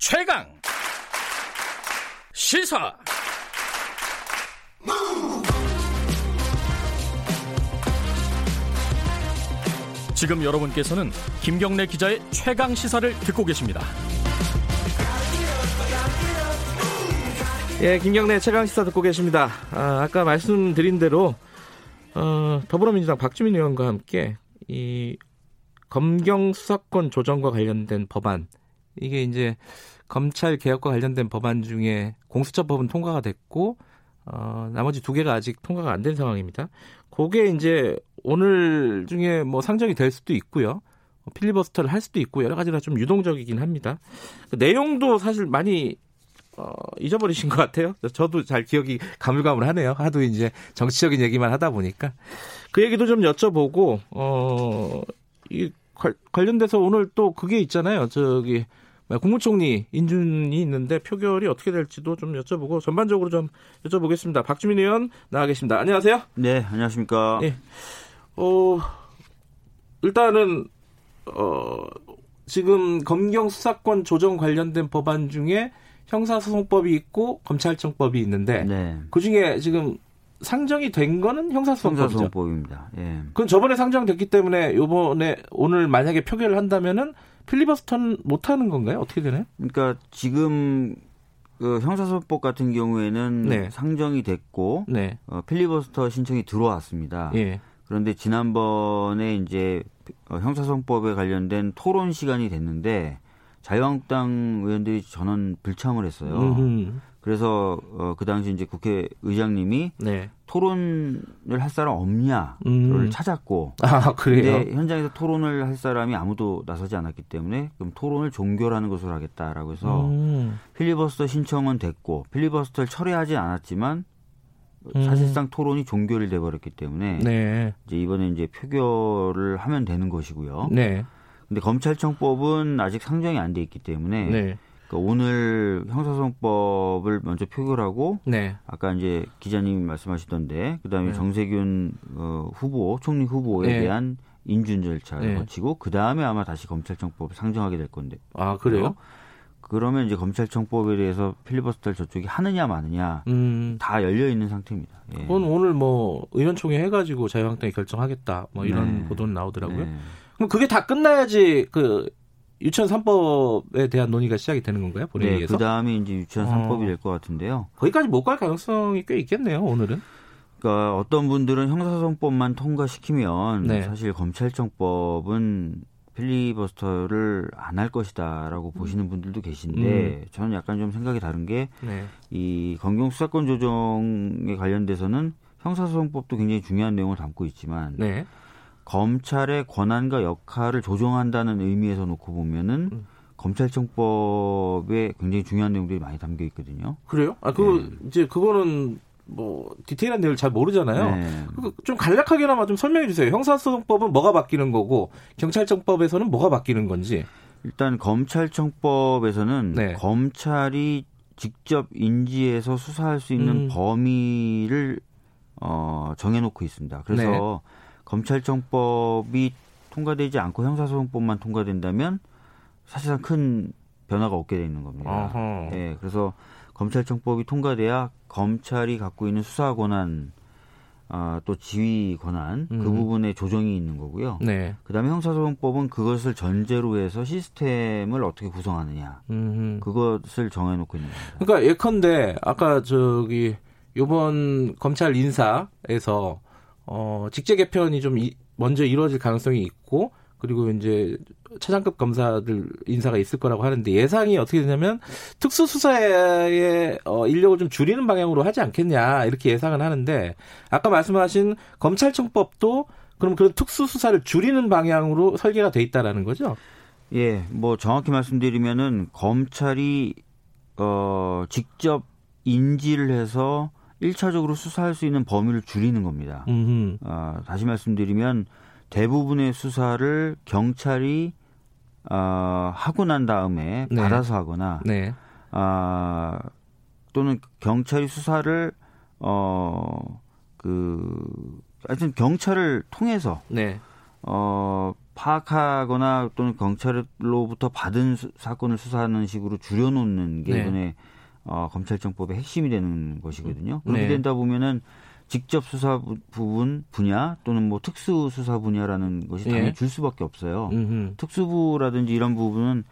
최강 시사 지금 여러분께서는 김경래 기자의 최강 시사를 듣고 계십니다. 예, 김경래 최강 시사 듣고 계십니다. 아, 아까 말씀드린 대로 어, 더불어민주당 박주민 의원과 함께 이 검경 수사권 조정과 관련된 법안 이게 이제 검찰 개혁과 관련된 법안 중에 공수처법은 통과가 됐고 어, 나머지 두 개가 아직 통과가 안 된 상황입니다. 그게 이제 오늘 중에 뭐 상정이 될 수도 있고요. 필리버스터를 할 수도 있고 여러 가지가 좀 유동적이긴 합니다. 그 내용도 사실 많이 어, 잊어버리신 것 같아요. 저도 잘 기억이 가물가물하네요. 하도 이제 정치적인 얘기만 하다 보니까 그 얘기도 좀 여쭤보고 어, 이 관련돼서 오늘 또 그게 있잖아요. 저기 국무총리 인준이 있는데 표결이 어떻게 될지도 좀 여쭤보고 전반적으로 좀 여쭤보겠습니다. 박주민 의원 나와 계십니다. 안녕하세요. 네, 안녕하십니까. 네. 어, 일단은 어, 지금 검경 수사권 조정 관련된 법안 중에 형사소송법이 있고 검찰청법이 있는데 네. 그 중에 지금 상정이 된 거는. 형사소송법입니다. 예. 그럼 저번에 상정됐기 때문에 요번에 오늘 만약에 표결을 한다면은 필리버스터는 못 하는 건가요? 어떻게 되나요? 그러니까 지금 그 형사소송법 같은 경우에는 네. 상정이 됐고 네. 어, 필리버스터 신청이 들어왔습니다. 예. 그런데 지난번에 이제 어, 형사소송법에 관련된 토론 시간이 됐는데 자유한국당 의원들이 전원 불참을 했어요. 음흠. 그래서 어, 그 당시 이제 국회 의장님이 네. 토론을 할 사람 없냐를 음. 찾았고, 아? 근데 현장에서 토론을 할 사람이 아무도 나서지 않았기 때문에 그럼 토론을 종결하는 것으로 하겠다라고 해서 음. 필리버스터 신청은 됐고 필리버스터를 철회하지 않았지만 음. 사실상 토론이 종결이 돼 버렸기 때문에 네. 이제 이번에 이제 표결을 하면 되는 것이고요. 네. 근데 검찰청법은 아직 상정이 안 돼 있기 때문에 네. 그러니까 오늘 형사소송법을 먼저 표결하고 네. 아까 이제 기자님이 말씀하시던데 그다음에 네. 정세균 어, 후보 총리 후보에 네. 대한 인준 절차를 네. 거치고 그다음에 아마 다시 검찰청법을 상정하게 될 건데. 아, 그래요? 그러면 이제 검찰청법에 대해서 필리버스터를 저쪽이 하느냐 마느냐 음. 다 열려 있는 상태입니다. 예. 그건 오늘 뭐 의원총회 해가지고 자유한국당이 결정하겠다 뭐 이런 네. 보도는 나오더라고요. 네. 그럼 그게 다 끝나야지 그 유치원 3법에 대한 논의가 시작이 되는 건가요? 본회의에서? 네, 그 다음에 이제 유치원 3법이 어. 될것 같은데요. 거기까지 못 갈 가능성이 꽤 있겠네요, 오늘은. 그러니까 어떤 분들은 형사소송법만 통과시키면 네. 사실 검찰청법은 필리버스터를 안 할 것이다라고 음. 보시는 분들도 계신데 음. 저는 약간 좀 생각이 다른 게이 네. 검경 수사권 조정에 관련돼서는 형사소송법도 굉장히 중요한 내용을 담고 있지만 네. 검찰의 권한과 역할을 조정한다는 의미에서 놓고 보면은 음. 검찰청법에 굉장히 중요한 내용들이 많이 담겨 있거든요. 그래요? 아, 그 네. 이제 그거는 뭐 디테일한 내용을 잘 모르잖아요. 네. 좀 간략하게나마 좀 설명해 주세요. 형사소송법은 뭐가 바뀌는 거고 경찰청법에서는 뭐가 바뀌는 건지. 일단 검찰청법에서는 네. 검찰이 직접 인지해서 수사할 수 있는 음. 범위를 어, 정해놓고 있습니다. 그래서 네. 검찰청법이 통과되지 않고 형사소송법만 통과된다면 사실상 큰 변화가 없게 돼 있는 겁니다. 예, 네, 그래서 검찰청법이 통과돼야 검찰이 갖고 있는 수사 권한, 아, 또 지휘 권한 그 음. 그 부분에 조정이 있는 거고요. 네. 그다음에 형사소송법은 그것을 전제로 해서 시스템을 어떻게 구성하느냐, 음흠. 그것을 정해놓고 있는 겁니다. 그러니까 예컨대 아까 저기 요번 검찰 인사에서 어, 직제 개편이 좀 이, 먼저 이루어질 가능성이 있고 그리고 이제 차장급 검사들 인사가 있을 거라고 하는데 예상이 어떻게 되냐면 특수수사의 어, 인력을 좀 줄이는 방향으로 하지 않겠냐 이렇게 예상을 하는데 아까 말씀하신 검찰청법도 그럼 그런 특수수사를 줄이는 방향으로 설계가 돼 있다라는 거죠? 예, 뭐 정확히 말씀드리면은 검찰이 어 직접 인지를 해서 1차적으로 수사할 수 있는 범위를 줄이는 겁니다. 어, 다시 말씀드리면 대부분의 수사를 경찰이 어, 하고 난 다음에 네. 받아서 하거나 네. 어, 또는 경찰이 수사를 어 그 하여튼 경찰을 통해서 네. 어 파악하거나 또는 경찰로부터 받은 수, 사건을 수사하는 식으로 줄여놓는 게 네. 이번에 어, 검찰청법의 핵심이 되는 것이거든요. 그렇게 네. 된다 보면은 직접 수사 부분 분야 또는 뭐 특수 수사 분야라는 것이 당연히 예. 줄 수밖에 없어요. 음흠. 특수부라든지 이런 부분은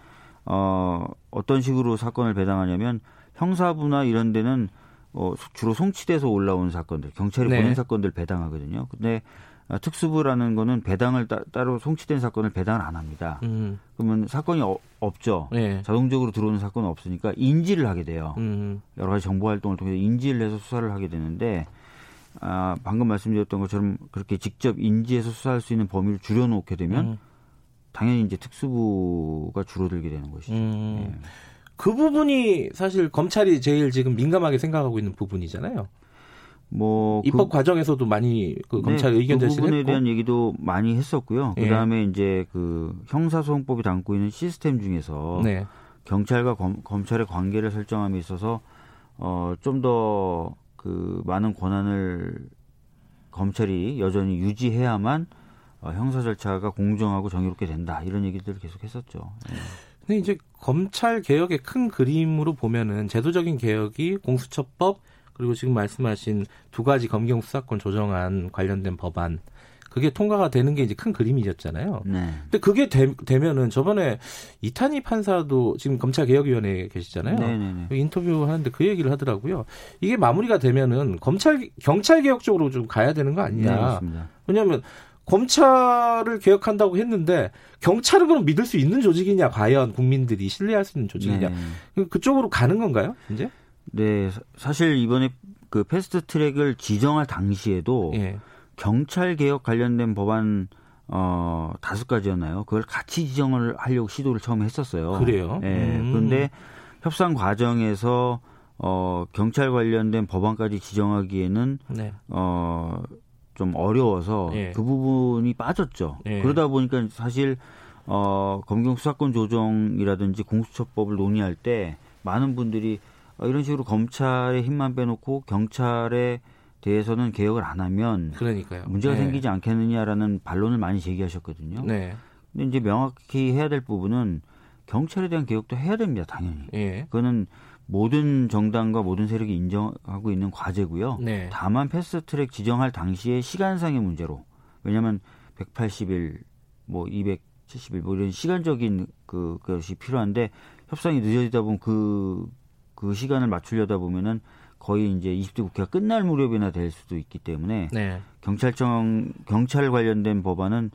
어 어떤 식으로 사건을 배당하냐면 형사부나 이런 데는 어 주로 송치돼서 올라온 사건들, 경찰이 네. 보낸 사건들 배당하거든요. 근데 어, 특수부라는 거는 배당을 따, 로 송치된 사건을 배당을 안 합니다. 음. 그러면 사건이 어, 없죠. 네. 자동적으로 들어오는 사건은 없으니까 인지를 하게 돼요. 음. 여러 가지 정보 활동을 통해서 인지를 해서 수사를 하게 되는데 아, 방금 말씀드렸던 것처럼 그렇게 직접 인지해서 수사할 수 있는 범위를 줄여놓게 되면 음. 당연히 이제 특수부가 줄어들게 되는 것이죠. 음. 네. 그 부분이 사실 검찰이 제일 지금 민감하게 생각하고 있는 부분이잖아요. 뭐 입법 그, 과정에서도 많이 그 네, 검찰 네, 의견 제시를 그 부분에 대한 얘기도 많이 했었고요. 예. 그다음에 이제 그 형사소송법이 담고 있는 시스템 중에서 네. 경찰과 검, 검찰의 관계를 설정함에 있어서 어 좀 더 그 많은 권한을 검찰이 여전히 유지해야만 어, 형사 절차가 공정하고 정의롭게 된다 이런 얘기들을 계속 했었죠. 예. 근데 이제 검찰 개혁의 큰 그림으로 보면은 제도적인 개혁이 공수처법 그리고 지금 말씀하신 두 가지 검경 수사권 조정안 관련된 법안 그게 통과가 되는 게 이제 큰 그림이었잖아요. 네. 근데 그게 되, 면은 저번에 이탄희 판사도 지금 검찰개혁위원회에 계시잖아요. 네네네. 네, 네. 인터뷰 하는데 그 얘기를 하더라고요. 이게 마무리가 되면은 검찰 경찰 개혁 쪽으로 좀 가야 되는 거 아니냐. 네, 왜냐하면 검찰을 개혁한다고 했는데 경찰은 그럼 믿을 수 있는 조직이냐 과연 국민들이 신뢰할 수 있는 조직이냐 네. 그쪽으로 가는 건가요 이제? 네 사실 이번에 그 패스트 트랙을 지정할 당시에도 예. 경찰 개혁 관련된 법안 어 다섯 가지였나요? 그걸 같이 지정을 하려고 시도를 처음에 했었어요. 그래요? 예. 음. 그런데 협상 과정에서 어 경찰 관련된 법안까지 지정하기에는 네. 어좀 어려워서 예. 그 부분이 빠졌죠. 예. 그러다 보니까 사실 어 검경 수사권 조정이라든지 공수처법을 논의할 때 많은 분들이 어, 이런 식으로 검찰의 힘만 빼놓고 경찰의 대해서는 개혁을 안 하면 그러니까요. 문제가 네. 생기지 않겠느냐라는 반론을 많이 제기하셨거든요. 네. 근데 이제 명확히 해야 될 부분은 경찰에 대한 개혁도 해야 됩니다, 당연히. 예. 그거는 모든 정당과 모든 세력이 인정하고 있는 과제고요. 네. 다만 패스트트랙 지정할 당시에 시간상의 문제로 왜냐하면 180일, 뭐 270일 뭐 이런 시간적인 그 것이 필요한데 협상이 늦어지다 보면 그 그그 시간을 맞추려다 보면은 거의 이제 20대 국회가 끝날 무렵이나 될 수도 있기 때문에 네. 경찰청 경찰 관련된 법안은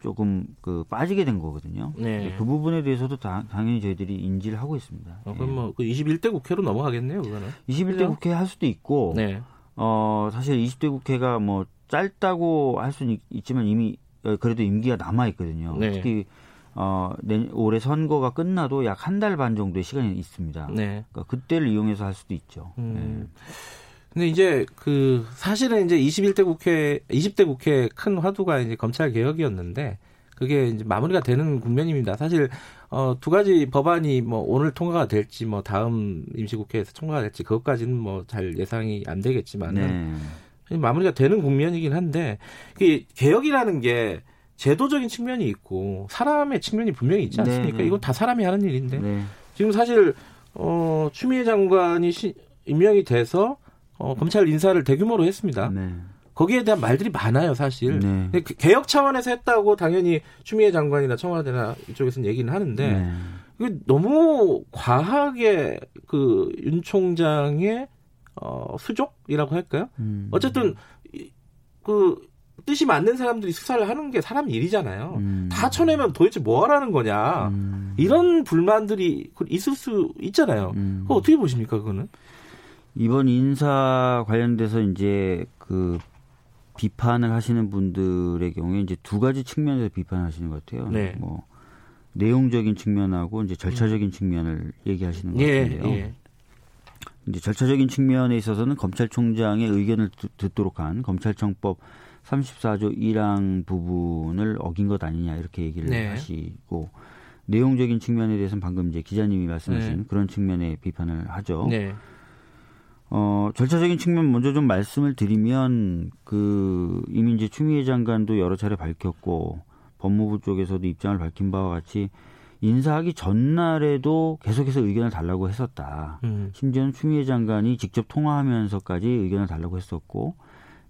조금 그 빠지게 된 거거든요. 네. 그 부분에 대해서도 다, 당연히 저희들이 인지를 하고 있습니다. 어, 그럼 뭐그 21대 국회로 넘어가겠네요, 그거는. 21대 그죠? 국회 할 수도 있고, 네. 어 사실 20대 국회가 뭐 짧다고 할 수는 있지만 이미 어, 그래도 임기가 남아 있거든요. 네. 특히 어, 내, 올해 선거가 끝나도 약 한 달 반 정도의 시간이 있습니다. 네. 그러니까 그때를 이용해서 할 수도 있죠. 음. 네. 근데 이제 그 사실은 이제 21대 국회, 20대 국회 큰 화두가 이제 검찰 개혁이었는데 그게 이제 마무리가 되는 국면입니다. 사실 어, 두 가지 법안이 뭐 오늘 통과가 될지 뭐 다음 임시국회에서 통과가 될지 그것까지는 뭐 잘 예상이 안 되겠지만은 네. 마무리가 되는 국면이긴 한데 그 개혁이라는 게 제도적인 측면이 있고 사람의 측면이 분명히 있지 않습니까? 네, 네. 이건 다 사람이 하는 일인데 네. 지금 사실 어, 추미애 장관이 시, 임명이 돼서 어, 검찰 인사를 대규모로 했습니다. 네. 거기에 대한 말들이 많아요, 사실. 네. 그 개혁 차원에서 했다고 당연히 추미애 장관이나 청와대나 이쪽에서는 얘기는 하는데 네. 이게 너무 과하게 그 윤 총장의 어, 수족이라고 할까요? 음. 어쨌든 그 뜻이 맞는 사람들이 수사를 하는 게 사람 일이잖아요. 음. 다 쳐내면 도대체 뭐 하라는 거냐. 음. 이런 불만들이 있을 수 있잖아요. 음. 그거 어떻게 보십니까, 그거는? 이번 인사 관련돼서 이제 그 비판을 하시는 분들의 경우에 이제 두 가지 측면에서 비판하시는 것 같아요. 네. 뭐 내용적인 측면하고 이제 절차적인 측면을 얘기하시는 것 예, 같은데요. 예. 이제 절차적인 측면에 있어서는 검찰총장의 의견을 듣도록 한 검찰청법 34조 1항 부분을 어긴 것 아니냐 이렇게 얘기를 네. 하시고 내용적인 측면에 대해서는 방금 이제 기자님이 말씀하신 네. 그런 측면에 비판을 하죠. 네. 어, 절차적인 측면 먼저 좀 말씀을 드리면 그 이미 이제 추미애 장관도 여러 차례 밝혔고 법무부 쪽에서도 입장을 밝힌 바와 같이 인사하기 전날에도 계속해서 의견을 달라고 했었다. 음. 심지어는 추미애 장관이 직접 통화하면서까지 의견을 달라고 했었고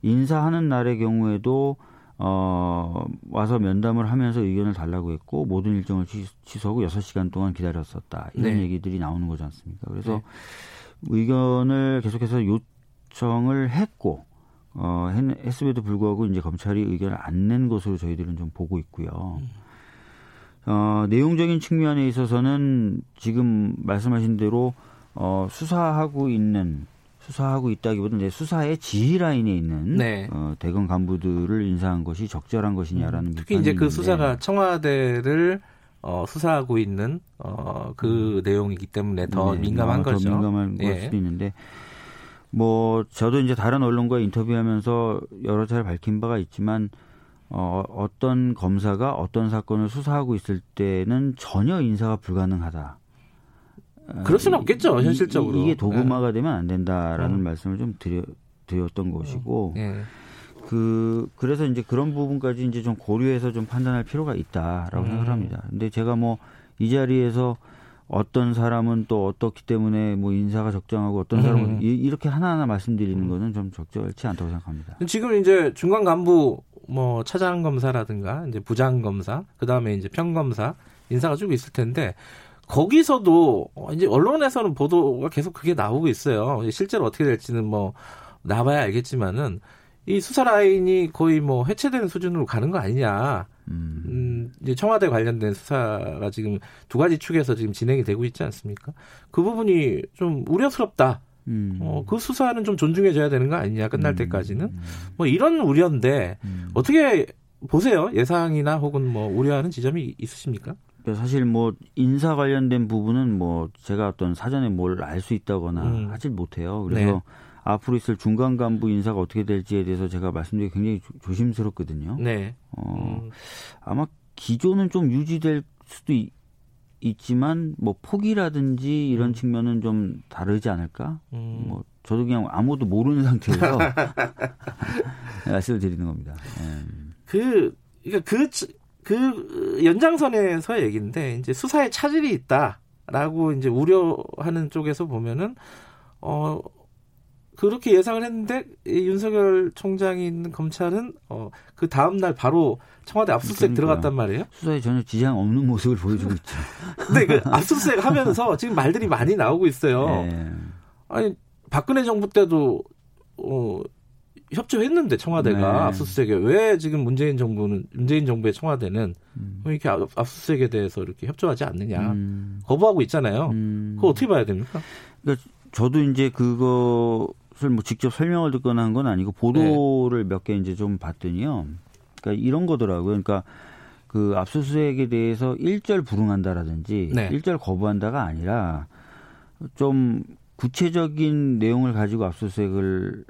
인사하는 날의 경우에도 어 와서 면담을 하면서 의견을 달라고 했고 모든 일정을 취소하고 6시간 동안 기다렸었다. 이런 네. 얘기들이 나오는 거지 않습니까? 그래서 네. 의견을 계속해서 요청을 했고 어 했음에도 불구하고 이제 검찰이 의견을 안 낸 것으로 저희들은 좀 보고 있고요. 음. 어, 내용적인 측면에 있어서는 지금 말씀하신 대로 어, 수사하고 있는 수사하고 있다기보다는 이제 수사의 지휘 라인에 있는 네. 어, 대검 간부들을 인사한 것이 적절한 것이냐라는 음, 특히 이제 그 수사가 청와대를 어, 수사하고 있는 어, 그 음. 내용이기 때문에 더 네, 민감한 더 거죠. 민감한 예. 걸 수도 있는데 뭐 저도 이제 다른 언론과 인터뷰하면서 여러 차례 밝힌 바가 있지만 어, 어떤 검사가 어떤 사건을 수사하고 있을 때는 전혀 인사가 불가능하다. 그럴 수는 없겠죠, 현실적으로. 이, 게 도구마가 네. 되면 안 된다라는 음. 말씀을 좀 드려, 드렸던 것이고, 네. 그, 그래서 이제 그런 부분까지 이제 좀 고려해서 좀 판단할 필요가 있다라고 음. 생각을 합니다. 근데 제가 뭐 이 자리에서 어떤 사람은 또 어떻기 때문에 뭐 인사가 적정하고 어떤 사람은 음. 이, 렇게 하나하나 말씀드리는 음. 거는 좀 적절치 않다고 생각합니다. 지금 이제 중간 간부 뭐 차장 검사라든가 이제 부장 검사, 그 다음에 이제 평 검사 인사가 쭉 있을 텐데 거기서도 이제 언론에서는 보도가 계속 그게 나오고 있어요. 실제로 어떻게 될지는 뭐 나봐야 알겠지만은 이 수사 라인이 거의 뭐 해체되는 수준으로 가는 거 아니냐. 음. 음, 이제 청와대 관련된 수사가 지금 두 가지 축에서 지금 진행이 되고 있지 않습니까? 그 부분이 좀 우려스럽다. 음. 어, 그 수사는 좀 존중해줘야 되는 거 아니냐 끝날 음. 때까지는 뭐 이런 우려인데 음. 어떻게 보세요 예상이나 혹은 뭐 우려하는 지점이 있으십니까? 사실 뭐 인사 관련된 부분은 뭐 제가 어떤 사전에 뭘 알 수 있다거나 음. 하질 못해요. 그래서 네. 앞으로 있을 중간 간부 인사가 어떻게 될지에 대해서 제가 말씀드리기 굉장히 조, 심스럽거든요 네. 어, 음. 아마 기조는 좀 유지될 수도 있, 있지만 뭐 폭이라든지 이런 음. 측면은 좀 다르지 않을까? 음. 뭐 저도 그냥 아무도 모르는 상태에서 말씀을 드리는 겁니다. 네. 그 그러니까 그, 그 연장선에서 얘기인데 이제 수사에 차질이 있다라고 이제 우려하는 쪽에서 보면은 어 그렇게 예상을 했는데 윤석열 총장이 있는 검찰은 어, 그 다음 날 바로 청와대 압수수색 그러니까요. 들어갔단 말이에요. 수사에 전혀 지장 없는 모습을 보여주고 있죠. 근데 그 압수수색 하면서 지금 말들이 많이 나오고 있어요. 네. 아니 박근혜 정부 때도 어, 협조했는데 청와대가 네. 압수수색에 왜 지금 문재인 정부는 문재인 정부의 청와대는 음. 이렇게 압수수색에 대해서 이렇게 협조하지 않느냐 음. 거부하고 있잖아요. 음. 그거 어떻게 봐야 됩니까? 그러니까 저도 이제 그거 것을 뭐 직접 설명을 듣거나 한 건 아니고 보도를 네. 몇개 이제 좀 봤더니요. 그러니까 이런 거더라고요. 그러니까 그 압수수색에 대해서 일절 불응한다라든지 네. 일절 거부한다가 아니라 좀 구체적인 내용을 가지고 압수수색을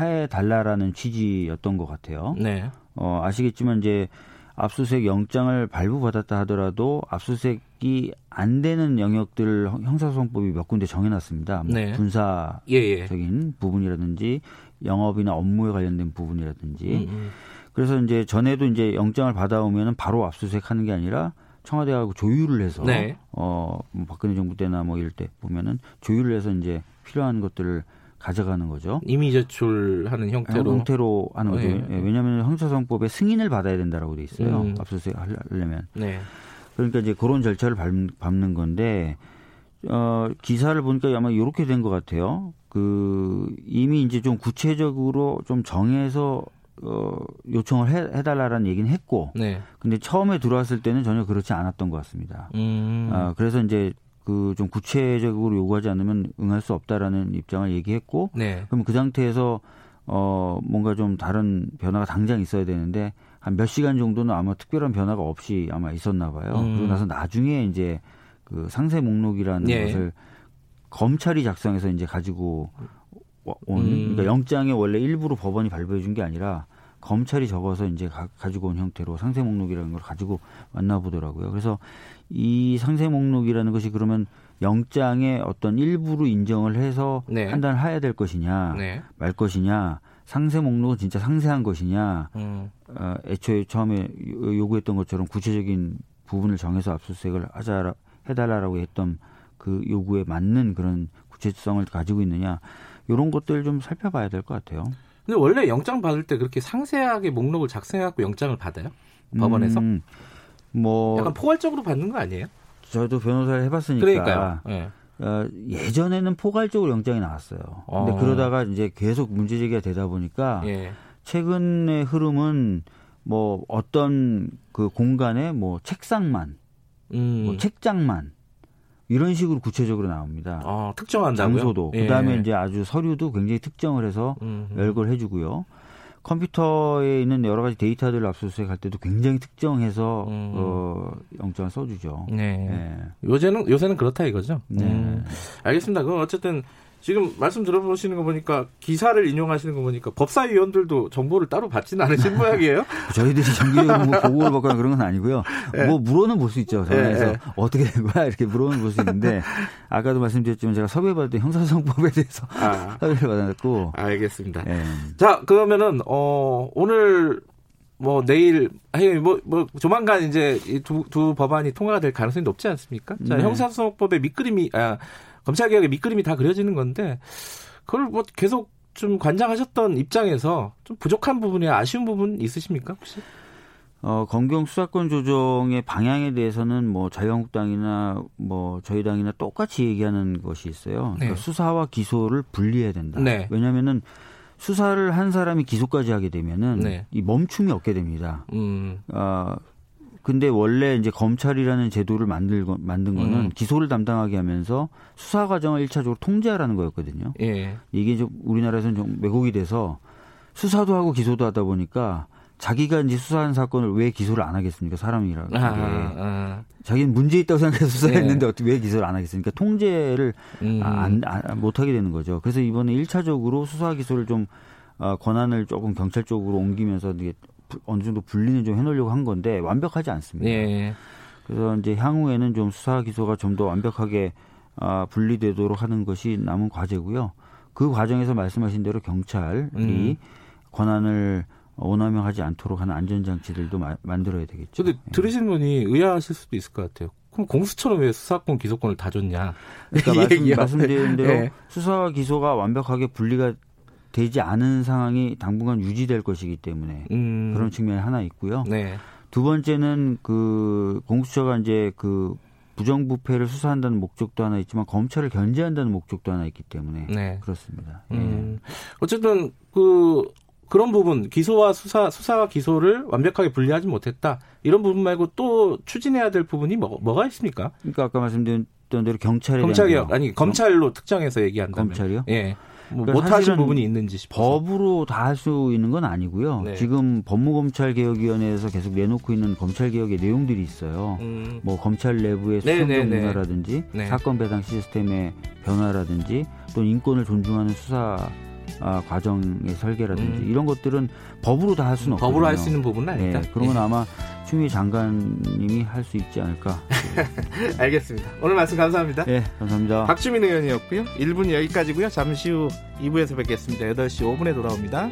해 달라라는 취지였던 것 같아요. 네. 어, 아시겠지만 이제 압수수색 영장을 발부받았다 하더라도 압수수색이 안 되는 영역들 형사소송법이 몇 군데 정해놨습니다. 뭐 네. 군사적인 예, 예. 부분이라든지 영업이나 업무에 관련된 부분이라든지 음, 음. 그래서 이제 전에도 이제 영장을 받아오면은 바로 압수수색하는 게 아니라 청와대하고 조율을 해서 네. 어뭐 박근혜 정부 때나 뭐 이럴 때 보면은 조율을 해서 이제 필요한 것들을 가져가는 거죠. 이미 제출하는 형태로 형태로 하는 거죠. 네. 예, 왜냐하면 형사소송법에 승인을 받아야 된다라고 돼 있어요. 음. 압수수색 하려면. 네. 그러니까 이제 그런 절차를 밟는 건데 어 기사를 보니까 아마 이렇게 된 것 같아요. 그 이미 이제 좀 구체적으로 좀 정해서 어 요청을 해, 해달라라는 얘기는 했고, 네. 근데 처음에 들어왔을 때는 전혀 그렇지 않았던 것 같습니다. 음. 어, 그래서 이제 그 좀 구체적으로 요구하지 않으면 응할 수 없다라는 입장을 얘기했고 네. 그럼 그 상태에서 어 뭔가 좀 다른 변화가 당장 있어야 되는데 한 몇 시간 정도는 아마 특별한 변화가 없이 아마 있었나 봐요. 음. 그러고 나서 나중에 이제 그 상세 목록이라는 네. 것을 검찰이 작성해서 이제 가지고 온 음. 그러니까 영장에 원래 일부러 법원이 발부해 준 게 아니라 검찰이 적어서 이제 가, 가지고 온 형태로 상세 목록이라는 걸 가지고 만나 보더라고요. 그래서 이 상세 목록이라는 것이 그러면 영장의 어떤 일부로 인정을 해서 네. 판단을 해야 될 것이냐 네. 말 것이냐 상세 목록은 진짜 상세한 것이냐, 음. 어, 애초에 처음에 요구했던 것처럼 구체적인 부분을 정해서 압수수색을 하자 해달라라고 했던 그 요구에 맞는 그런 구체성을 가지고 있느냐 이런 것들 좀 살펴봐야 될 것 같아요. 근데 원래 영장 받을 때 그렇게 상세하게 목록을 작성해갖고 영장을 받아요? 법원에서? 음, 뭐 약간 포괄적으로 받는 거 아니에요? 저도 변호사를 해봤으니까. 그러니까요. 네. 어, 예전에는 포괄적으로 영장이 나왔어요. 근데 어. 그러다가 이제 계속 문제 제기가 되다 보니까 예. 최근의 흐름은 뭐 어떤 그 공간에 뭐 책상만, 음. 뭐 책장만 이런 식으로 구체적으로 나옵니다. 아, 특정한다고요? 장소도 예. 그다음에 이제 아주 서류도 굉장히 특정을 해서 음흠. 열거를 해주고요. 컴퓨터에 있는 여러 가지 데이터들을 압수수색할 때도 굉장히 특정해서 음. 어, 영장을 써주죠. 네. 네. 요새는 요새는 그렇다 이거죠. 네. 음. 알겠습니다. 그럼 어쨌든 지금 말씀 들어보시는 거 보니까 기사를 인용하시는 거 보니까 법사위원들도 정보를 따로 받지는 않으신 모양이에요. 저희들이 정기적으로 뭐 보고를 받거나 그런 건 아니고요. 네. 뭐 물어는 볼 수 있죠. 전화해서 네. 어떻게 된 거야 이렇게 물어는 볼 수 있는데 아까도 말씀드렸지만 제가 섭외 받을 때 형사소송법에 대해서 아. 섭외를 받았고. 알겠습니다. 네. 자 그러면은 어 오늘 뭐 내일 뭐뭐 뭐 조만간 이제 두, 두 법안이 통과가 될 가능성이 높지 않습니까? 자 네. 형사소송법의 밑그림이 아 검찰 개혁의 밑그림이 다 그려지는 건데 그걸 뭐 계속 좀 관장하셨던 입장에서 좀 부족한 부분이 아쉬운 부분 있으십니까 혹시? 어, 검경 수사권 조정의 방향에 대해서는 뭐 자유한국당이나 뭐 저희 당이나 똑같이 얘기하는 것이 있어요. 그러니까 네. 수사와 기소를 분리해야 된다. 네. 왜냐하면은 수사를 한 사람이 기소까지 하게 되면은 네. 이 멈춤이 없게 됩니다. 음. 어, 근데 원래 이제 검찰이라는 제도를 만들고 만든 거는 음. 기소를 담당하게 하면서 수사 과정을 일차적으로 통제하라는 거였거든요. 예. 이게 좀 우리나라에서는 좀 왜곡이 돼서 수사도 하고 기소도 하다 보니까 자기가 이제 수사한 사건을 왜 기소를 안 하겠습니까? 사람이라. 아, 아. 자기는 문제 있다고 생각해서 수사했는데 예. 어떻게 왜 기소를 안 하겠습니까? 통제를 음. 안, 안, 못 하게 되는 거죠. 그래서 이번에 일차적으로 수사 기소를 좀 어, 권한을 조금 경찰 쪽으로 옮기면서 이게 어느 정도 분리는 좀 해놓으려고 한 건데 완벽하지 않습니다. 예. 그래서 이제 향후에는 좀 수사 기소가 좀 더 완벽하게 아, 분리되도록 하는 것이 남은 과제고요. 그 과정에서 말씀하신 대로 경찰이 음. 권한을 오남용하지 않도록 하는 안전장치들도 마, 만들어야 되겠죠. 근데 예. 들으신 분이 의아하실 수도 있을 것 같아요. 그럼 공수처럼 왜 수사권 기소권을 다 줬냐? 그러니까 말씀, 말씀드린 대로 네. 수사와 기소가 완벽하게 분리가 되지 않은 상황이 당분간 유지될 것이기 때문에 음. 그런 측면이 하나 있고요. 네. 두 번째는 그 공수처가 이제 그 부정부패를 수사한다는 목적도 하나 있지만 검찰을 견제한다는 목적도 하나 있기 때문에 네. 그렇습니다. 음. 예. 어쨌든 그 그런 부분 기소와 수사 수사와 기소를 완벽하게 분리하지 못했다 이런 부분 말고 또 추진해야 될 부분이 뭐, 뭐가 있습니까? 그러니까 아까 말씀드린 대로 경찰에 검찰이요 아니 검찰로 특정해서 얘기한다면 검찰이요? 예. 뭐 못하신 부분이 있는지 싶어서. 법으로 다 할 수 있는 건 아니고요. 네. 지금 법무검찰개혁위원회에서 계속 내놓고 있는 검찰개혁의 내용들이 있어요. 음. 뭐 검찰 내부의 네, 수사적 네, 네, 문화라든지 네. 사건 배당 시스템의 변화라든지 또 인권을 존중하는 수사 아, 과정의 설계라든지 음. 이런 것들은 법으로 다 할 수는 없거든요. 법으로 할 수 있는 부분은 아니다. 네, 그러면 예. 아마 추미애 장관님이 할 수 있지 않을까. 알겠습니다. 오늘 말씀 감사합니다. 네, 감사합니다. 박주민 의원이었고요. 1분 여기까지고요. 잠시 후 2부에서 뵙겠습니다. 8시 5분에 돌아옵니다.